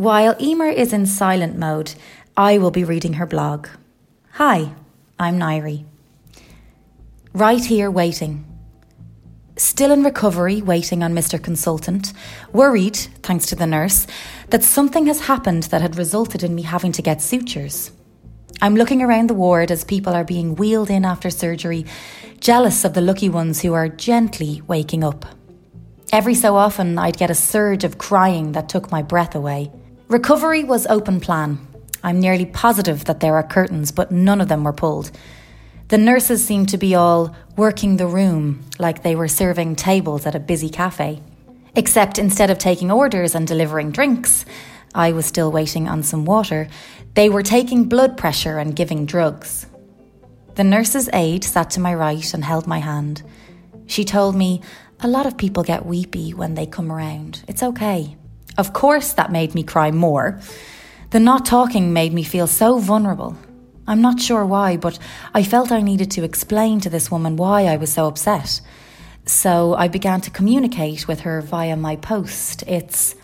While Emer is in silent mode, I will be reading her blog. Hi, I'm Nairi. Right here waiting. Still in recovery, waiting on Mr. Consultant, worried, thanks to the nurse, that something has happened that had resulted in me having to get sutures. I'm looking around the ward as people are being wheeled in after surgery, jealous of the lucky ones who are gently waking up. Every so often, I'd get a surge of crying that took my breath away. Recovery was open plan. I'm nearly positive that there are curtains, but none of them were pulled. The nurses seemed to be all working the room like they were serving tables at a busy cafe. Except instead of taking orders and delivering drinks, I was still waiting on some water, they were taking blood pressure and giving drugs. The nurse's aide sat to my right and held my hand. She told me, A lot of people get weepy when they come around. It's okay. Of course, that made me cry more. The not talking made me feel so vulnerable. I'm not sure why, but I felt I needed to explain to this woman why I was so upset. So I began to communicate with her via my post. It's.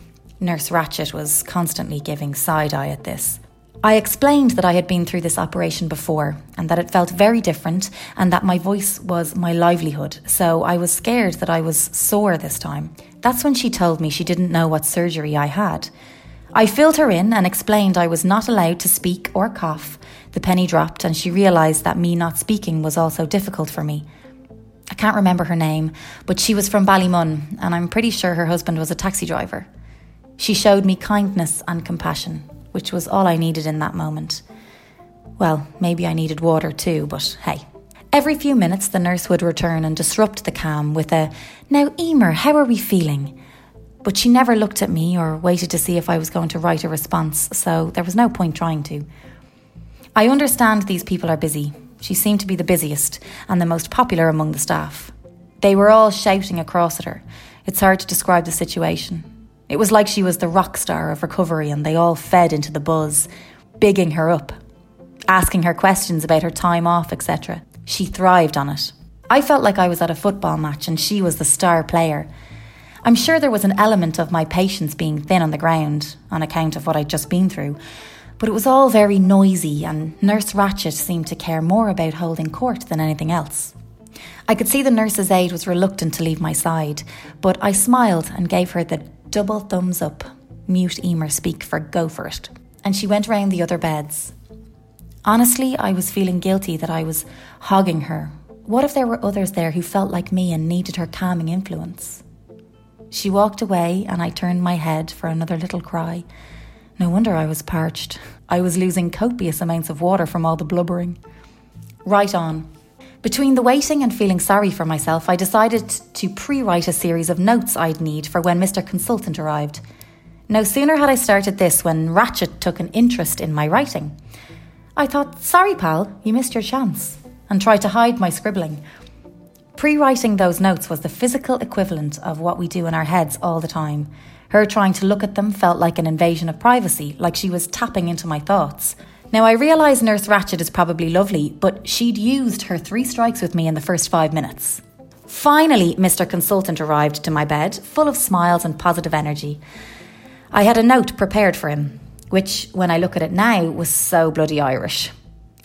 Nurse Ratched was constantly giving side eye at this. I explained that I had been through this operation before and that it felt very different and that my voice was my livelihood, so I was scared that I was sore this time. That's when she told me she didn't know what surgery I had. I filled her in and explained I was not allowed to speak or cough, the penny dropped, and she realised that me not speaking was also difficult for me. I can't remember her name, but she was from Ballymun, and I'm pretty sure her husband was a taxi driver. She showed me kindness and compassion, which was all I needed in that moment. Well, maybe I needed water too, but hey. Every few minutes, the nurse would return and disrupt the calm with a, Now, Emer, how are we feeling? But she never looked at me or waited to see if I was going to write a response, so there was no point trying to. I understand these people are busy. She seemed to be the busiest and the most popular among the staff. They were all shouting across at her. It's hard to describe the situation. It was like she was the rock star of recovery and they all fed into the buzz, bigging her up, asking her questions about her time off, etc. She thrived on it. I felt like I was at a football match and she was the star player. I'm sure there was an element of my patience being thin on the ground on account of what I'd just been through, but it was all very noisy, and Nurse Ratched seemed to care more about holding court than anything else. I could see the nurse's aide was reluctant to leave my side, but I smiled and gave her the double thumbs up, mute Emer speak for go for it, and she went round the other beds. Honestly, I was feeling guilty that I was hogging her. What if there were others there who felt like me and needed her calming influence? She walked away, and I turned my head for another little cry no wonder I was parched. I was losing copious amounts of water from all the blubbering. Right on. Between the waiting and feeling sorry for myself, I decided to pre write a series of notes I'd need for when Mr. Consultant arrived. No sooner had I started this when Ratched took an interest in my writing. I thought, sorry, pal, you missed your chance, and tried to hide my scribbling. Pre writing those notes was the physical equivalent of what we do in our heads all the time. Her trying to look at them felt like an invasion of privacy, like she was tapping into my thoughts. Now, I realise Nurse Ratched is probably lovely, but she'd used her three strikes with me in the first five minutes. Finally, Mr. Consultant arrived to my bed, full of smiles and positive energy. I had a note prepared for him, which, when I look at it now, was so bloody Irish.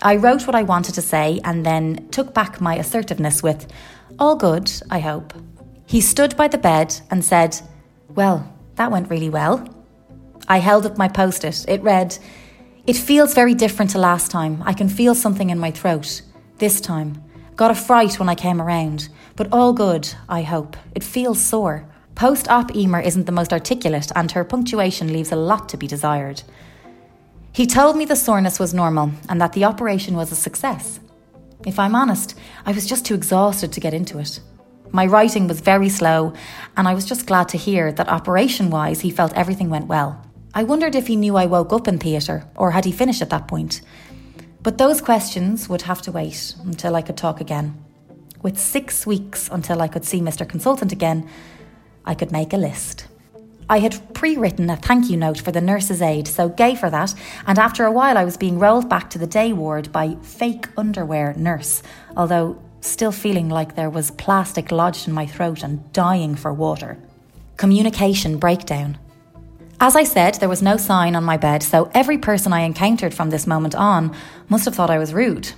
I wrote what I wanted to say and then took back my assertiveness with, All good, I hope. He stood by the bed and said, Well, that went really well. I held up my post it. It read, It feels very different to last time. I can feel something in my throat. This time. Got a fright when I came around. But all good, I hope. It feels sore. Post op Emer isn't the most articulate, and her punctuation leaves a lot to be desired. He told me the soreness was normal and that the operation was a success. If I'm honest, I was just too exhausted to get into it. My writing was very slow, and I was just glad to hear that operation wise he felt everything went well. I wondered if he knew I woke up in theatre, or had he finished at that point. But those questions would have to wait until I could talk again. With six weeks until I could see Mr. Consultant again, I could make a list. I had pre written a thank you note for the nurse's aide, so gave her that, and after a while I was being rolled back to the day ward by fake underwear nurse, although still feeling like there was plastic lodged in my throat and dying for water. Communication breakdown. As I said, there was no sign on my bed, so every person I encountered from this moment on must have thought I was rude.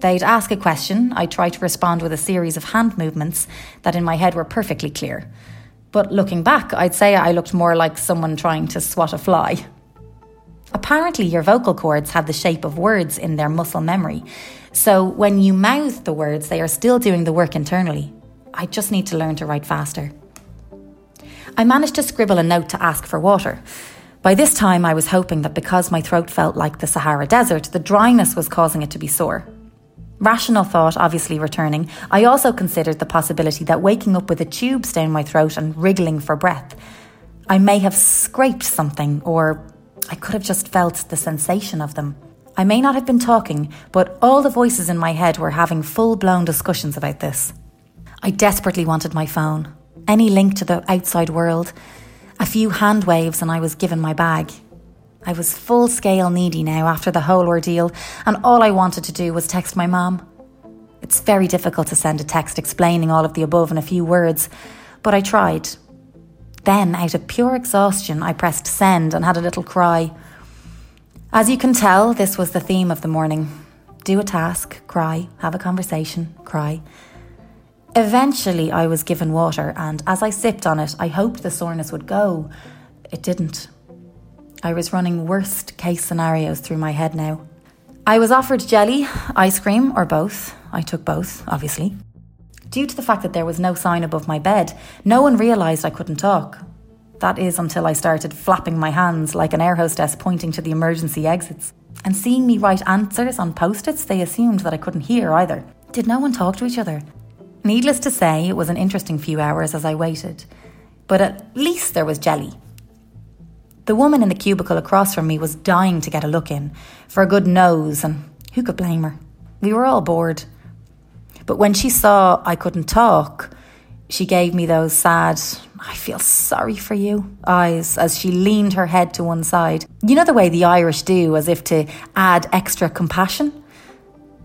They'd ask a question, I'd try to respond with a series of hand movements that in my head were perfectly clear. But looking back, I'd say I looked more like someone trying to swat a fly. Apparently, your vocal cords have the shape of words in their muscle memory, so when you mouth the words, they are still doing the work internally. I just need to learn to write faster. I managed to scribble a note to ask for water. By this time, I was hoping that because my throat felt like the Sahara Desert, the dryness was causing it to be sore. Rational thought obviously returning, I also considered the possibility that waking up with a tube down my throat and wriggling for breath, I may have scraped something, or I could have just felt the sensation of them. I may not have been talking, but all the voices in my head were having full blown discussions about this. I desperately wanted my phone, any link to the outside world, a few hand waves, and I was given my bag. I was full scale needy now after the whole ordeal, and all I wanted to do was text my mom. It's very difficult to send a text explaining all of the above in a few words, but I tried. Then, out of pure exhaustion, I pressed send and had a little cry. As you can tell, this was the theme of the morning do a task, cry, have a conversation, cry. Eventually, I was given water, and as I sipped on it, I hoped the soreness would go. It didn't. I was running worst case scenarios through my head now. I was offered jelly, ice cream, or both. I took both, obviously. Due to the fact that there was no sign above my bed, no one realised I couldn't talk. That is until I started flapping my hands like an air hostess pointing to the emergency exits. And seeing me write answers on post its, they assumed that I couldn't hear either. Did no one talk to each other? Needless to say, it was an interesting few hours as I waited. But at least there was jelly. The woman in the cubicle across from me was dying to get a look in, for a good nose, and who could blame her? We were all bored. But when she saw I couldn't talk, she gave me those sad, I feel sorry for you eyes as she leaned her head to one side. You know the way the Irish do, as if to add extra compassion?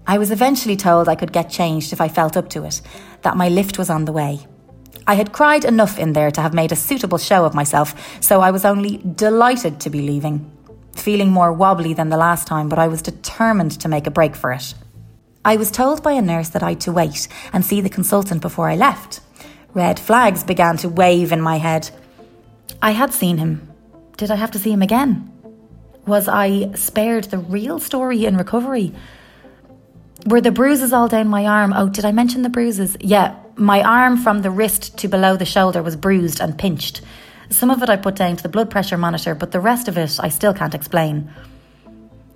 I was eventually told I could get changed if I felt up to it, that my lift was on the way. I had cried enough in there to have made a suitable show of myself, so I was only delighted to be leaving. Feeling more wobbly than the last time, but I was determined to make a break for it. I was told by a nurse that I'd to wait and see the consultant before I left. Red flags began to wave in my head. I had seen him. Did I have to see him again? Was I spared the real story in recovery? Were the bruises all down my arm? Oh, did I mention the bruises? Yeah, my arm from the wrist to below the shoulder was bruised and pinched. Some of it I put down to the blood pressure monitor, but the rest of it I still can't explain.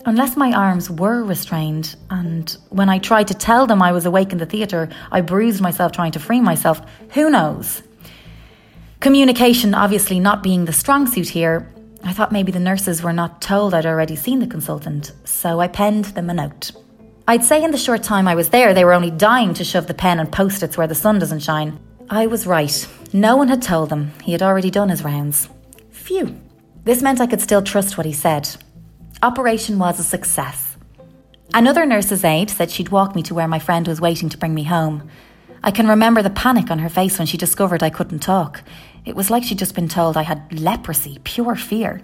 Unless my arms were restrained, and when I tried to tell them I was awake in the theatre, I bruised myself trying to free myself, who knows? Communication obviously not being the strong suit here, I thought maybe the nurses were not told I'd already seen the consultant, so I penned them a note. I'd say in the short time I was there, they were only dying to shove the pen and post its where the sun doesn't shine. I was right. No one had told them. He had already done his rounds. Phew. This meant I could still trust what he said. Operation was a success. Another nurse's aide said she'd walk me to where my friend was waiting to bring me home. I can remember the panic on her face when she discovered I couldn't talk. It was like she'd just been told I had leprosy, pure fear.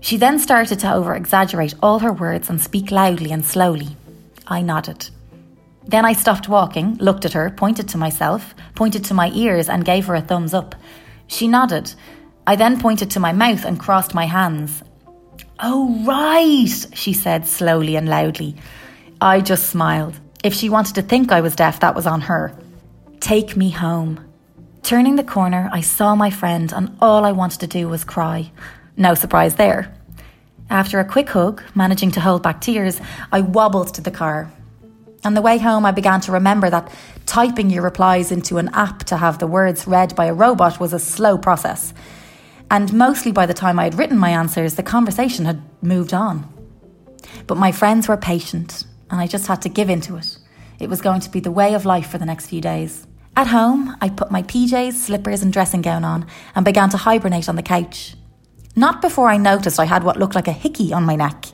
She then started to over exaggerate all her words and speak loudly and slowly, I nodded. Then I stopped walking, looked at her, pointed to myself, pointed to my ears, and gave her a thumbs up. She nodded. I then pointed to my mouth and crossed my hands. Oh, right, she said slowly and loudly. I just smiled. If she wanted to think I was deaf, that was on her. Take me home. Turning the corner, I saw my friend, and all I wanted to do was cry. No surprise there. After a quick hug, managing to hold back tears, I wobbled to the car. On the way home, I began to remember that typing your replies into an app to have the words read by a robot was a slow process. And mostly by the time I had written my answers, the conversation had moved on. But my friends were patient, and I just had to give into it. It was going to be the way of life for the next few days. At home, I put my PJs, slippers, and dressing gown on and began to hibernate on the couch. Not before I noticed I had what looked like a hickey on my neck.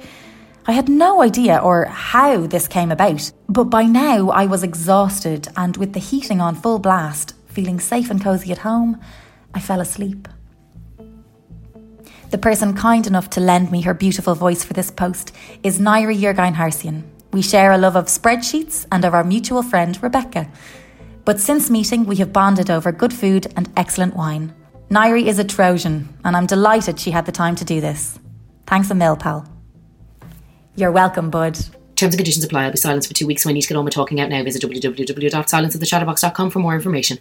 I had no idea or how this came about, but by now I was exhausted and with the heating on full blast, feeling safe and cosy at home, I fell asleep. The person kind enough to lend me her beautiful voice for this post is Nairi Jurgein Harsian. We share a love of spreadsheets and of our mutual friend Rebecca. But since meeting, we have bonded over good food and excellent wine. Nairi is a Trojan, and I'm delighted she had the time to do this. Thanks a mill, pal. You're welcome, bud. Terms and conditions apply. I'll be silenced for two weeks, so I need to get on with talking out now. Visit www.silenceofthechatterbox.com for more information.